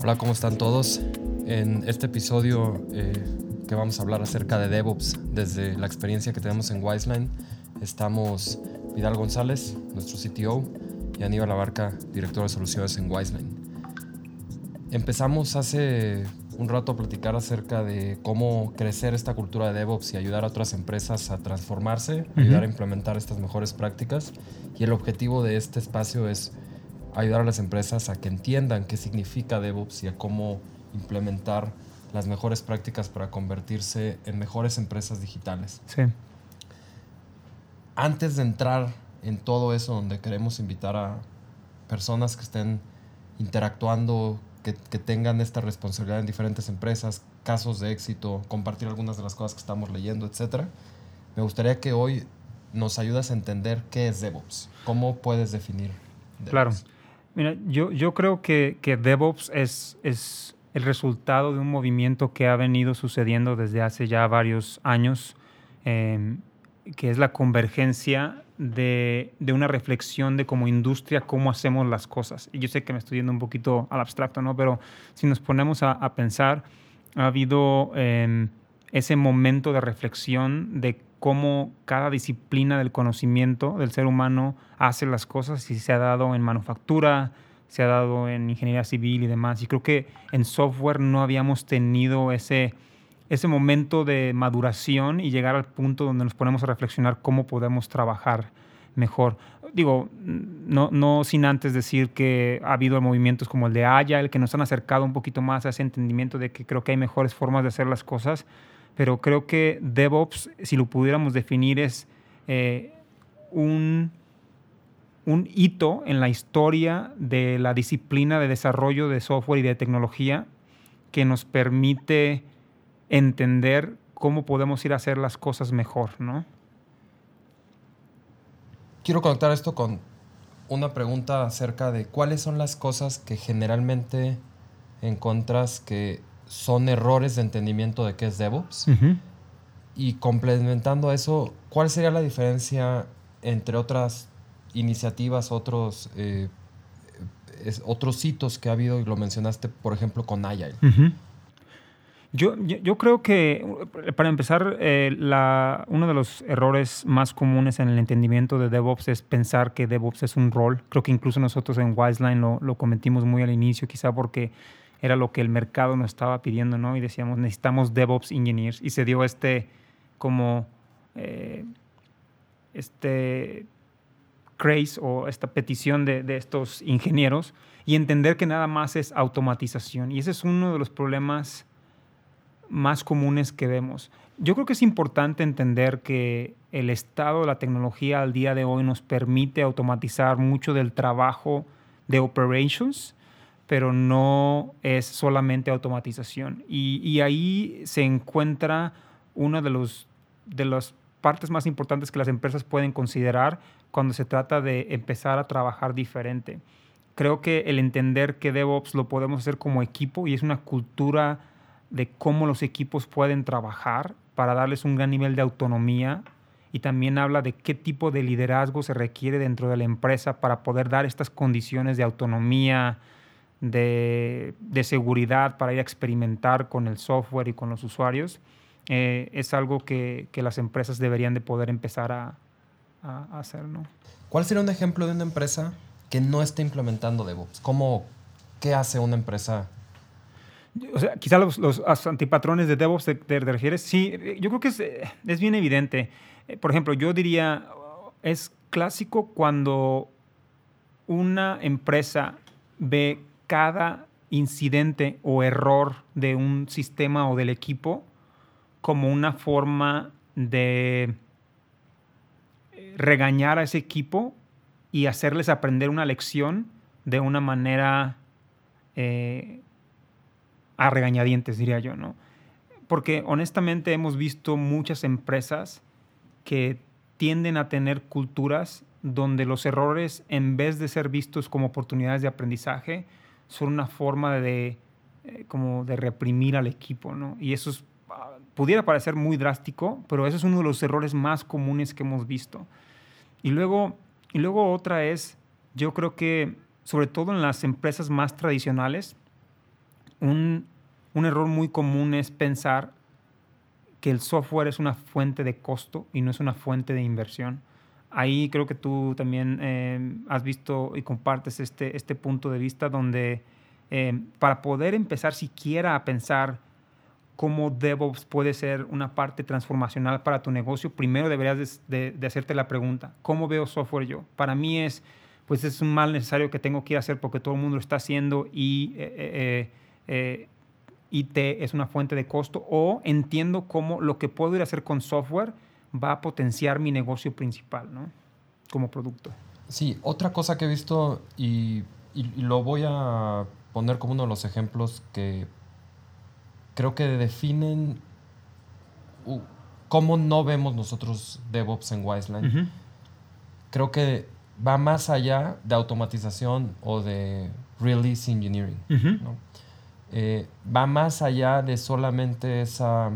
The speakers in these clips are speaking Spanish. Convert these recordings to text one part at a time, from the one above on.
Hola, ¿cómo están todos? En este episodio eh, que vamos a hablar acerca de DevOps desde la experiencia que tenemos en Wiseline, estamos Vidal González, nuestro CTO, y Aníbal Abarca, director de soluciones en Wiseline. Empezamos hace un rato a platicar acerca de cómo crecer esta cultura de DevOps y ayudar a otras empresas a transformarse, ayudar a implementar estas mejores prácticas. Y el objetivo de este espacio es ayudar a las empresas a que entiendan qué significa DevOps y a cómo implementar las mejores prácticas para convertirse en mejores empresas digitales. Sí. Antes de entrar en todo eso, donde queremos invitar a personas que estén interactuando, que, tengan esta responsabilidad en diferentes empresas, casos de éxito, compartir algunas de las cosas que estamos leyendo, etc. Me gustaría que hoy nos ayudas a entender qué es DevOps, cómo puedes definir. DevOps. Claro. Mira, yo, yo creo que, que DevOps es, es el resultado de un movimiento que ha venido sucediendo desde hace ya varios años, eh, que es la convergencia de, de, una reflexión de como industria cómo hacemos las cosas. Y yo sé que me estoy yendo un poquito al abstracto, ¿no? Pero si nos ponemos a, a pensar, ha habido eh, ese momento de reflexión de cómo cada disciplina del conocimiento del ser humano hace las cosas y se ha dado en manufactura, se ha dado en ingeniería civil y demás. Y creo que en software no habíamos tenido ese, ese momento de maduración y llegar al punto donde nos ponemos a reflexionar cómo podemos trabajar mejor. Digo, no, no sin antes decir que ha habido movimientos como el de Agile que nos han acercado un poquito más a ese entendimiento de que creo que hay mejores formas de hacer las cosas pero creo que DevOps, si lo pudiéramos definir, es eh, un, un hito en la historia de la disciplina de desarrollo de software y de tecnología que nos permite entender cómo podemos ir a hacer las cosas mejor, ¿no? Quiero conectar esto con una pregunta acerca de cuáles son las cosas que generalmente encuentras que son errores de entendimiento de qué es DevOps. Uh -huh. Y complementando eso, ¿cuál sería la diferencia entre otras iniciativas, otros, eh, es, otros hitos que ha habido, y lo mencionaste, por ejemplo, con Agile? Uh -huh. Yo, yo, creo que, para empezar, eh, la, uno de los errores más comunes en el entendimiento de DevOps es pensar que DevOps es un rol. Creo que incluso nosotros en Wiseline lo, lo cometimos muy al inicio, quizá porque era lo que el mercado nos estaba pidiendo, ¿no? Y decíamos, necesitamos DevOps Engineers. Y se dio este, como, eh, este craze o esta petición de, de, estos ingenieros y entender que nada más es automatización. Y ese es uno de los problemas más comunes que vemos. Yo creo que es importante entender que el estado de la tecnología al día de hoy nos permite automatizar mucho del trabajo de operations, pero no es solamente automatización. Y, y ahí se encuentra una de, los, de las partes más importantes que las empresas pueden considerar cuando se trata de empezar a trabajar diferente. Creo que el entender que DevOps lo podemos hacer como equipo y es una cultura de cómo los equipos pueden trabajar para darles un gran nivel de autonomía y también habla de qué tipo de liderazgo se requiere dentro de la empresa para poder dar estas condiciones de autonomía, de, de, seguridad para ir a experimentar con el software y con los usuarios, eh, es algo que, que, las empresas deberían de poder empezar a, a, hacer. ¿no? ¿Cuál sería un ejemplo de una empresa que no esté implementando DevOps? ¿Cómo, ¿Qué hace una empresa? O sea, quizá los, antipatrones de DevOps te, refieres. Sí, yo creo que es, es bien evidente. Por ejemplo, yo diría, es clásico cuando una empresa ve cada incidente o error de un sistema o del equipo como una forma de regañar a ese equipo y hacerles aprender una lección de una manera eh, a regañadientes, diría yo, ¿no? Porque honestamente hemos visto muchas empresas que tienden a tener culturas donde los errores, en vez de ser vistos como oportunidades de aprendizaje, son una forma de, eh, como de reprimir al equipo, ¿no? Y eso ah, pudiera parecer muy drástico, pero eso es uno de los errores más comunes que hemos visto. Y luego, y luego otra es, yo creo que sobre todo en las empresas más tradicionales, un, un error muy común es pensar que el software es una fuente de costo y no es una fuente de inversión. Ahí creo que tú también eh, has visto y compartes este, este punto de vista donde eh, para poder empezar siquiera a pensar cómo DevOps puede ser una parte transformacional para tu negocio, primero deberías de, hacerte la pregunta, ¿cómo veo software yo? Para mí es, pues es un mal necesario que tengo que ir a hacer porque todo el mundo lo está haciendo y eh, IT es una fuente de costo o entiendo cómo lo que puedo ir a hacer con software va a potenciar mi negocio principal, ¿no? Como producto. Sí, otra cosa que he visto y, lo voy a poner como uno de los ejemplos que creo que definen cómo no vemos nosotros DevOps en Wiseline. Creo que va más allá de automatización o de release engineering. ¿no? Eh, va más allá de solamente esa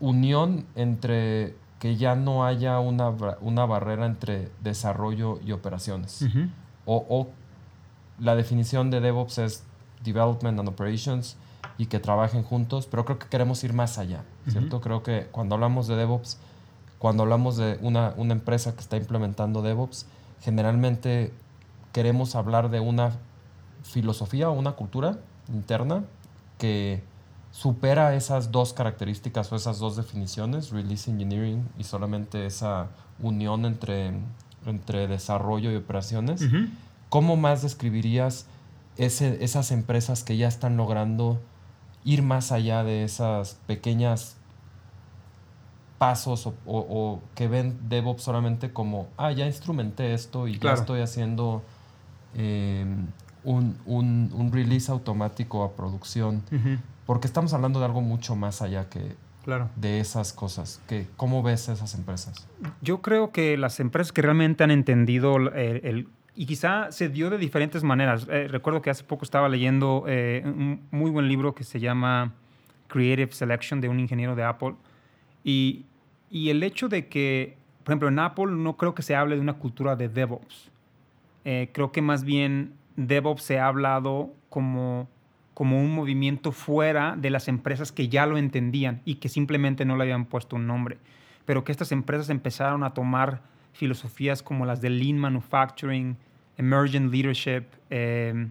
unión entre que ya no haya una, una barrera entre desarrollo y operaciones. o, la definición de DevOps es Development and Operations y que trabajen juntos, pero creo que queremos ir más allá, ¿cierto? Creo que cuando hablamos de DevOps, cuando hablamos de una, una empresa que está implementando DevOps, generalmente queremos hablar de una filosofía o una cultura interna que supera esas dos características o esas dos definiciones, release engineering y solamente esa unión entre, entre desarrollo y operaciones. ¿Cómo más describirías ese, esas empresas que ya están logrando ir más allá de esas pequeñas pasos o, que ven DevOps solamente como, ah, ya instrumenté esto y ya estoy haciendo em, un, release automático a producción, porque estamos hablando de algo mucho más allá que claro. de esas cosas. Que, ¿Cómo ves esas empresas? Yo creo que las empresas que realmente han entendido el, y quizá se dio de diferentes maneras. Eh, recuerdo que hace poco estaba leyendo eh, un muy buen libro que se llama Creative Selection de un ingeniero de Apple. Y, y, el hecho de que, por ejemplo, en Apple no creo que se hable de una cultura de DevOps. Eh, creo que más bien DevOps se ha hablado como, como un movimiento fuera de las empresas que ya lo entendían y que simplemente no le habían puesto un nombre, pero que estas empresas empezaron a tomar filosofías como las de Lean Manufacturing, Emergent Leadership, eh,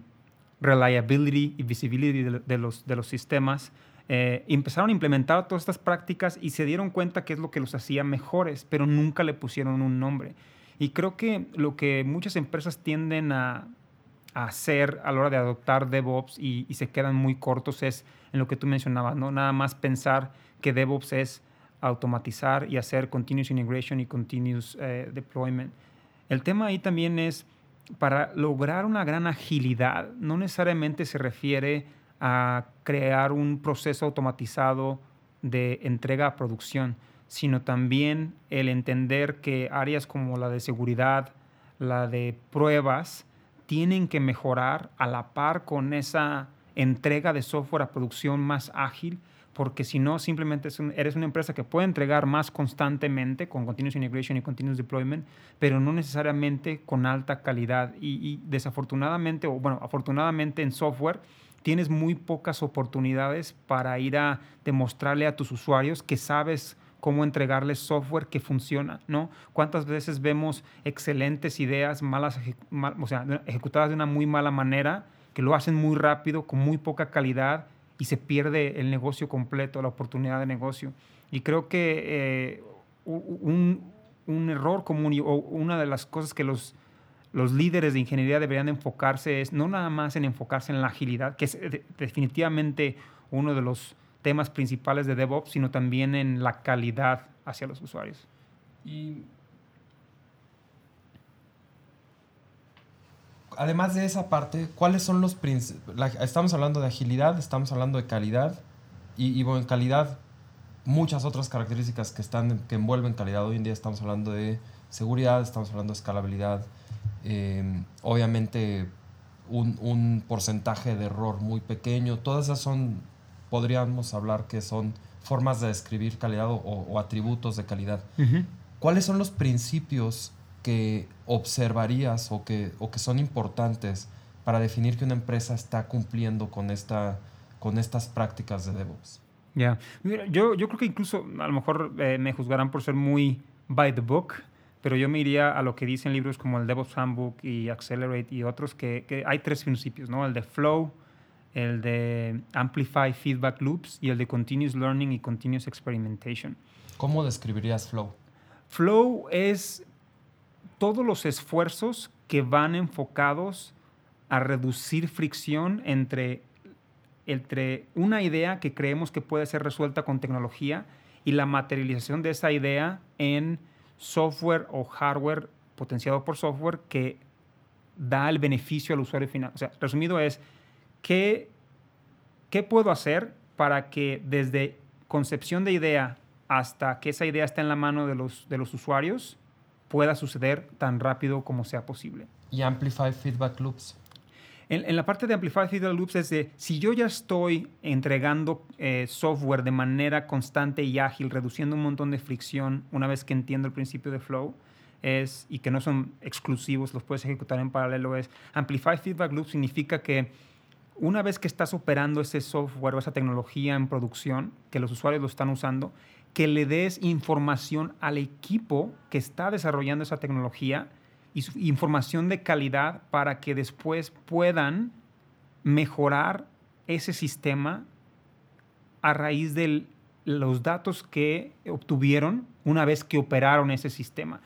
Reliability y Visibility de, los, de los sistemas, eh, empezaron a implementar todas estas prácticas y se dieron cuenta que es lo que los hacía mejores, pero nunca le pusieron un nombre. Y creo que lo que muchas empresas tienden a, hacer a la hora de adoptar DevOps y, se quedan muy cortos es en lo que tú mencionabas, ¿no? Nada más pensar que DevOps es automatizar y hacer continuous integration y continuous eh, deployment. El tema ahí también es para lograr una gran agilidad, no necesariamente se refiere a crear un proceso automatizado de entrega a producción, sino también el entender que áreas como la de seguridad, la de pruebas, tienen que mejorar a la par con esa entrega de software a producción más ágil, porque si no, simplemente eres una empresa que puede entregar más constantemente con Continuous Integration y Continuous Deployment, pero no necesariamente con alta calidad. Y, desafortunadamente, o bueno, afortunadamente en software, tienes muy pocas oportunidades para ir a demostrarle a tus usuarios que sabes cómo entregarles software que funciona, ¿no? ¿Cuántas veces vemos excelentes ideas malas, o sea, ejecutadas de una muy mala manera, que lo hacen muy rápido, con muy poca calidad y se pierde el negocio completo, la oportunidad de negocio? Y creo que eh, un, un, error común o una de las cosas que los, los líderes de ingeniería deberían enfocarse es no nada más en enfocarse en la agilidad, que es eh, definitivamente uno de los temas principales de DevOps, sino también en la calidad hacia los usuarios. Y además de esa parte, ¿cuáles son los Estamos hablando de agilidad, estamos hablando de calidad y, bueno, en calidad muchas otras características que, están, que envuelven calidad. Hoy en día estamos hablando de seguridad, estamos hablando de escalabilidad, eh, obviamente un, porcentaje de error muy pequeño. Todas esas son, podríamos hablar que son formas de describir calidad o, atributos de calidad. ¿Cuáles son los principios que observarías o que, o que son importantes para definir que una empresa está cumpliendo con, esta, con estas prácticas de DevOps? Ya, yo, yo creo que incluso a lo mejor eh, me juzgarán por ser muy by the book, pero yo me iría a lo que dicen libros como el DevOps Handbook y Accelerate y otros, que, que, hay tres principios, ¿no? El de Flow, el de Amplify Feedback Loops y el de Continuous Learning y Continuous Experimentation. ¿Cómo describirías Flow? Flow es todos los esfuerzos que van enfocados a reducir fricción entre, entre una idea que creemos que puede ser resuelta con tecnología y la materialización de esa idea en software o hardware potenciado por software que da el beneficio al usuario final. O sea, resumido es, ¿qué, qué puedo hacer para que desde concepción de idea hasta que esa idea esté en la mano de los, de los usuarios pueda suceder tan rápido como sea posible? ¿Y Amplify Feedback Loops? En, la parte de Amplify Feedback Loops es de, si yo ya estoy entregando eh, software de manera constante y ágil, reduciendo un montón de fricción una vez que entiendo el principio de flow, es, y que no son exclusivos, los puedes ejecutar en paralelo, es Amplify Feedback Loops significa que una vez que estás operando ese software o esa tecnología en producción, que los usuarios lo están usando, que le des información al equipo que está desarrollando esa tecnología información de calidad para que después puedan mejorar ese sistema a raíz de los datos que obtuvieron una vez que operaron ese sistema.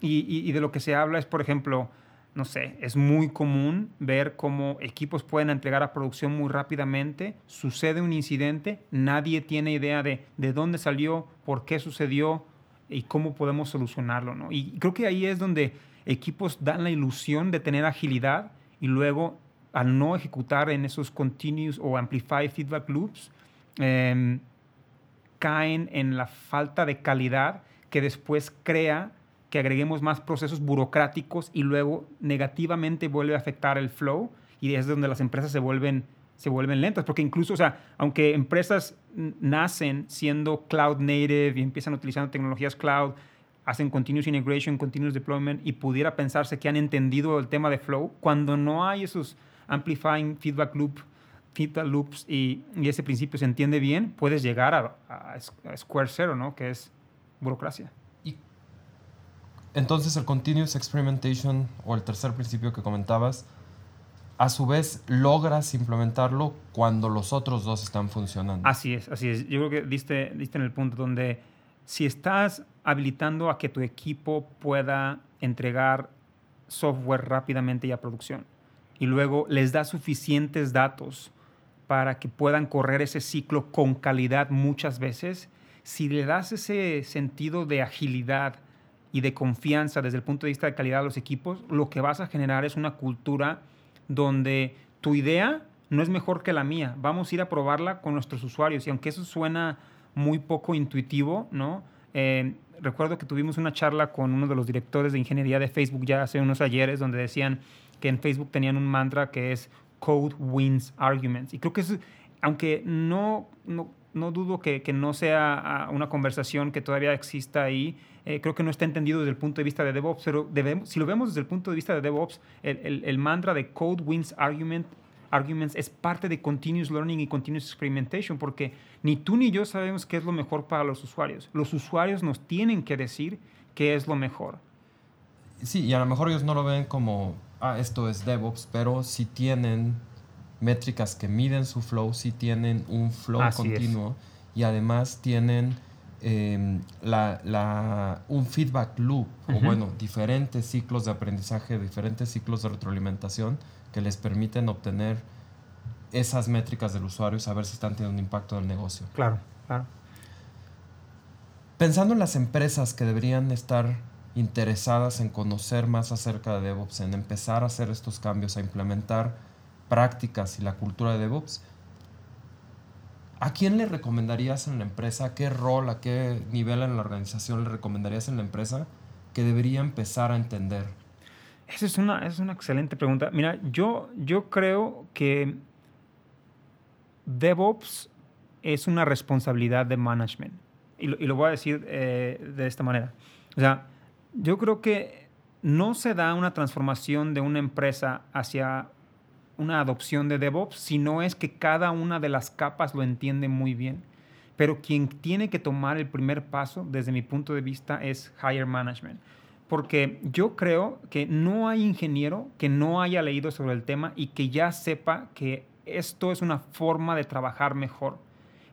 Y, de lo que se habla es, por ejemplo, no sé, es muy común ver cómo equipos pueden entregar a producción muy rápidamente, sucede un incidente, nadie tiene idea de, de dónde salió, por qué sucedió y cómo podemos solucionarlo. ¿no? Y creo que ahí es donde equipos dan la ilusión de tener agilidad y luego al no ejecutar en esos continuous o amplify feedback loops, em, caen en la falta de calidad que después crea que agreguemos más procesos burocráticos y luego negativamente vuelve a afectar el flow y es donde las empresas se vuelven, se vuelven lentas, porque incluso, o sea, aunque empresas nacen siendo cloud native y empiezan utilizando tecnologías cloud, hacen continuous integration, continuous deployment y pudiera pensarse que han entendido el tema de flow, cuando no hay esos amplifying feedback loop, feedback loops y, ese principio se entiende bien, puedes llegar a, square zero, ¿no? Que es burocracia. Entonces el continuous experimentation o el tercer principio que comentabas, a su vez logras implementarlo cuando los otros dos están funcionando. Así es, así es. Yo creo que diste, diste en el punto donde si estás habilitando a que tu equipo pueda entregar software rápidamente y a producción y luego les da suficientes datos para que puedan correr ese ciclo con calidad muchas veces, si le das ese sentido de agilidad y de confianza desde el punto de vista de calidad a los equipos, lo que vas a generar es una cultura donde tu idea no es mejor que la mía. Vamos a ir a probarla con nuestros usuarios. Y aunque eso suena muy poco intuitivo, ¿no? Eh, recuerdo que tuvimos una charla con uno de los directores de ingeniería de Facebook ya hace unos ayeres donde decían que en Facebook tenían un mantra que es Code Wins Arguments. Y creo que es, aunque no, no dudo que, que, no sea ah, una conversación que todavía exista ahí, eh, creo que no está entendido desde el punto de vista de DevOps, pero si lo vemos desde el punto de vista de DevOps, el mantra de Code Wins Argument Arguments es parte de Continuous Learning y Continuous Experimentation, porque ni tú ni yo sabemos qué es lo mejor para los usuarios. Los usuarios nos tienen que decir qué es lo mejor. Sí, y a lo mejor ellos no lo ven como, ah, esto es DevOps, pero si tienen métricas que miden su flow, si tienen un flow continuo y además tienen em, la, un feedback loop, o bueno, diferentes ciclos de aprendizaje, diferentes ciclos de retroalimentación que les permiten obtener esas métricas del usuario y saber si están teniendo un impacto en el negocio. Claro, claro. Pensando en las empresas que deberían estar interesadas en conocer más acerca de DevOps, en empezar a hacer estos cambios, a implementar prácticas y la cultura de DevOps, ¿a quién le recomendarías en la empresa? ¿A qué rol, a qué nivel en la organización le recomendarías en la empresa que debería empezar a entender Esa es una, es una excelente pregunta. Mira, yo, yo creo que DevOps es una responsabilidad de management. Y lo, voy a decir eh, de esta manera. O sea, yo creo que no se da una transformación de una empresa hacia una adopción de DevOps, sino es que cada una de las capas lo entiende muy bien. Pero quien tiene que tomar el primer paso, desde mi punto de vista, es Higher Management. Porque yo creo que no hay ingeniero que no haya leído sobre el tema y que ya sepa que esto es una forma de trabajar mejor.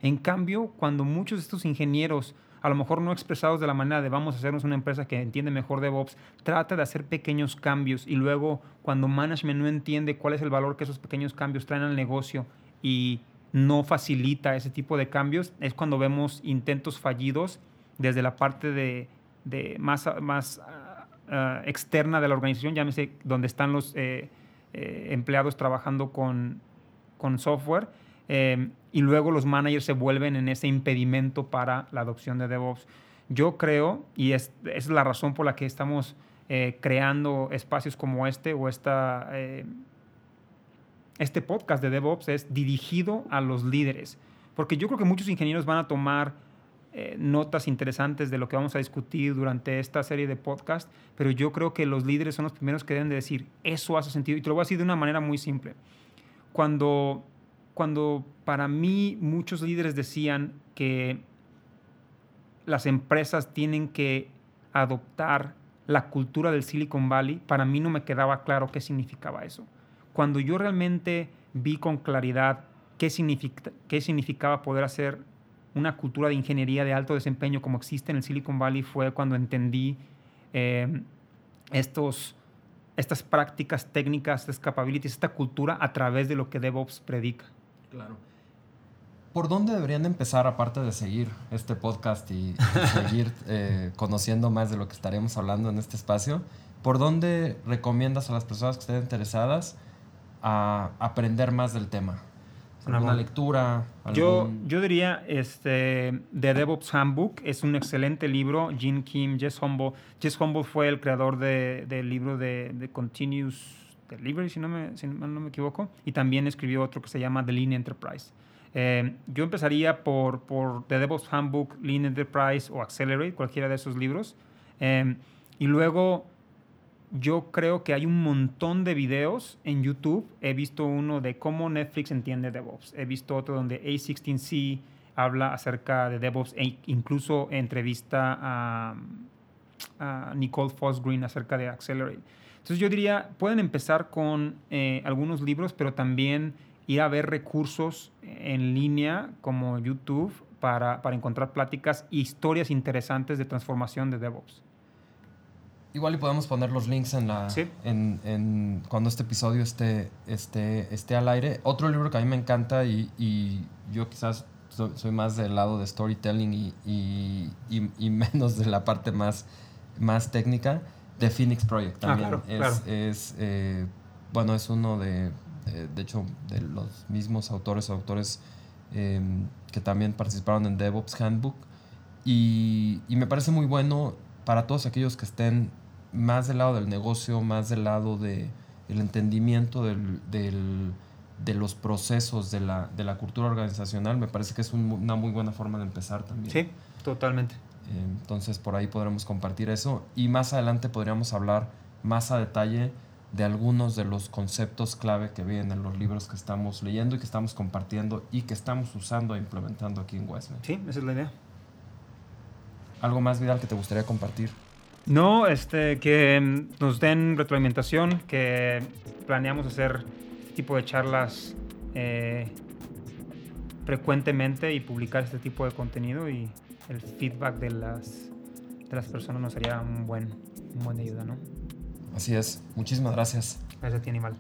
En cambio, cuando muchos de estos ingenieros, a lo mejor no expresados de la manera de vamos a hacernos una empresa que entiende mejor DevOps, trata de hacer pequeños cambios y luego cuando management no entiende cuál es el valor que esos pequeños cambios traen al negocio y no facilita ese tipo de cambios, es cuando vemos intentos fallidos desde la parte de, más, más ah, ah, externa de la organización, llámese donde están los eh, eh, empleados trabajando con, con software, eh, y luego los managers se vuelven en ese impedimento para la adopción de DevOps. Yo creo, y es, es la razón por la que estamos creando espacios como este o esta este podcast de DevOps es dirigido a los líderes, porque yo creo que muchos ingenieros van a tomar eh, notas interesantes de lo que vamos a discutir durante esta serie de podcast, pero yo creo que los líderes son los primeros que deben de decir, eso hace sentido, y te lo voy a decir de una manera muy simple. Cuando, cuando para mí muchos líderes decían que las empresas tienen que adoptar la cultura del Silicon Valley, para mí no me quedaba claro qué significaba eso cuando yo realmente vi con claridad qué, qué significaba poder hacer una cultura de ingeniería de alto desempeño como existe en el Silicon Valley fue cuando entendí eh, estos, estas prácticas técnicas, estas capabilities, esta cultura a través de lo que DevOps predica. Claro. ¿Por dónde deberían empezar, aparte de seguir este podcast y, seguir eh, conociendo más de lo que estaremos hablando en este espacio? ¿Por dónde recomiendas a las personas que estén interesadas a aprender más del tema? ¿Alguna lectura? Yo, yo diría, este, The DevOps Handbook es un excelente libro. Gene Kim, Jess Humble. Jess Humble fue el creador del libro de, de, Continuous Delivery, si no, me, si no me equivoco. Y también escribió otro que se llama The Lean Enterprise. Eh, yo empezaría por, por The DevOps Handbook, Lean Enterprise o Accelerate, cualquiera de esos libros. Eh, y luego yo creo que hay un montón de videos en YouTube. He visto uno de cómo Netflix entiende DevOps. He visto otro donde A16C habla acerca de DevOps e incluso entrevista a, Nicole Fosgreen acerca de Accelerate. Entonces yo diría, pueden empezar con eh, algunos libros, pero también ir a ver recursos en línea como YouTube para, para encontrar pláticas e historias interesantes de transformación de DevOps. Igual y podemos poner los links en la en, cuando este episodio esté, esté, esté al aire. Otro libro que a mí me encanta y, y yo quizás soy, más del lado de storytelling y, y, menos de la parte más, más técnica, The Phoenix Project ah, también. es, es eh, bueno, es uno de, de hecho, de los mismos autores autores em, que también participaron en DevOps Handbook. Y, y me parece muy bueno para todos aquellos que estén más del lado del negocio, más del lado de el entendimiento del, de los procesos de la, de la, cultura organizacional, me parece que es una muy buena forma de empezar también. Sí, totalmente. Entonces por ahí podremos compartir eso y más adelante podríamos hablar más a detalle de algunos de los conceptos clave que vienen en los libros que estamos leyendo y que estamos compartiendo y que estamos usando e implementando aquí en Westman. Sí, esa es la idea. ¿Algo más, Vidal, que te gustaría compartir? No, este, que nos den retroalimentación, que planeamos hacer este tipo de charlas eh, frecuentemente y publicar este tipo de contenido y el feedback de las, de las personas nos haría un buen, un buen ayuda, ¿no? Así es. Muchísimas gracias. Gracias a ti, Animal.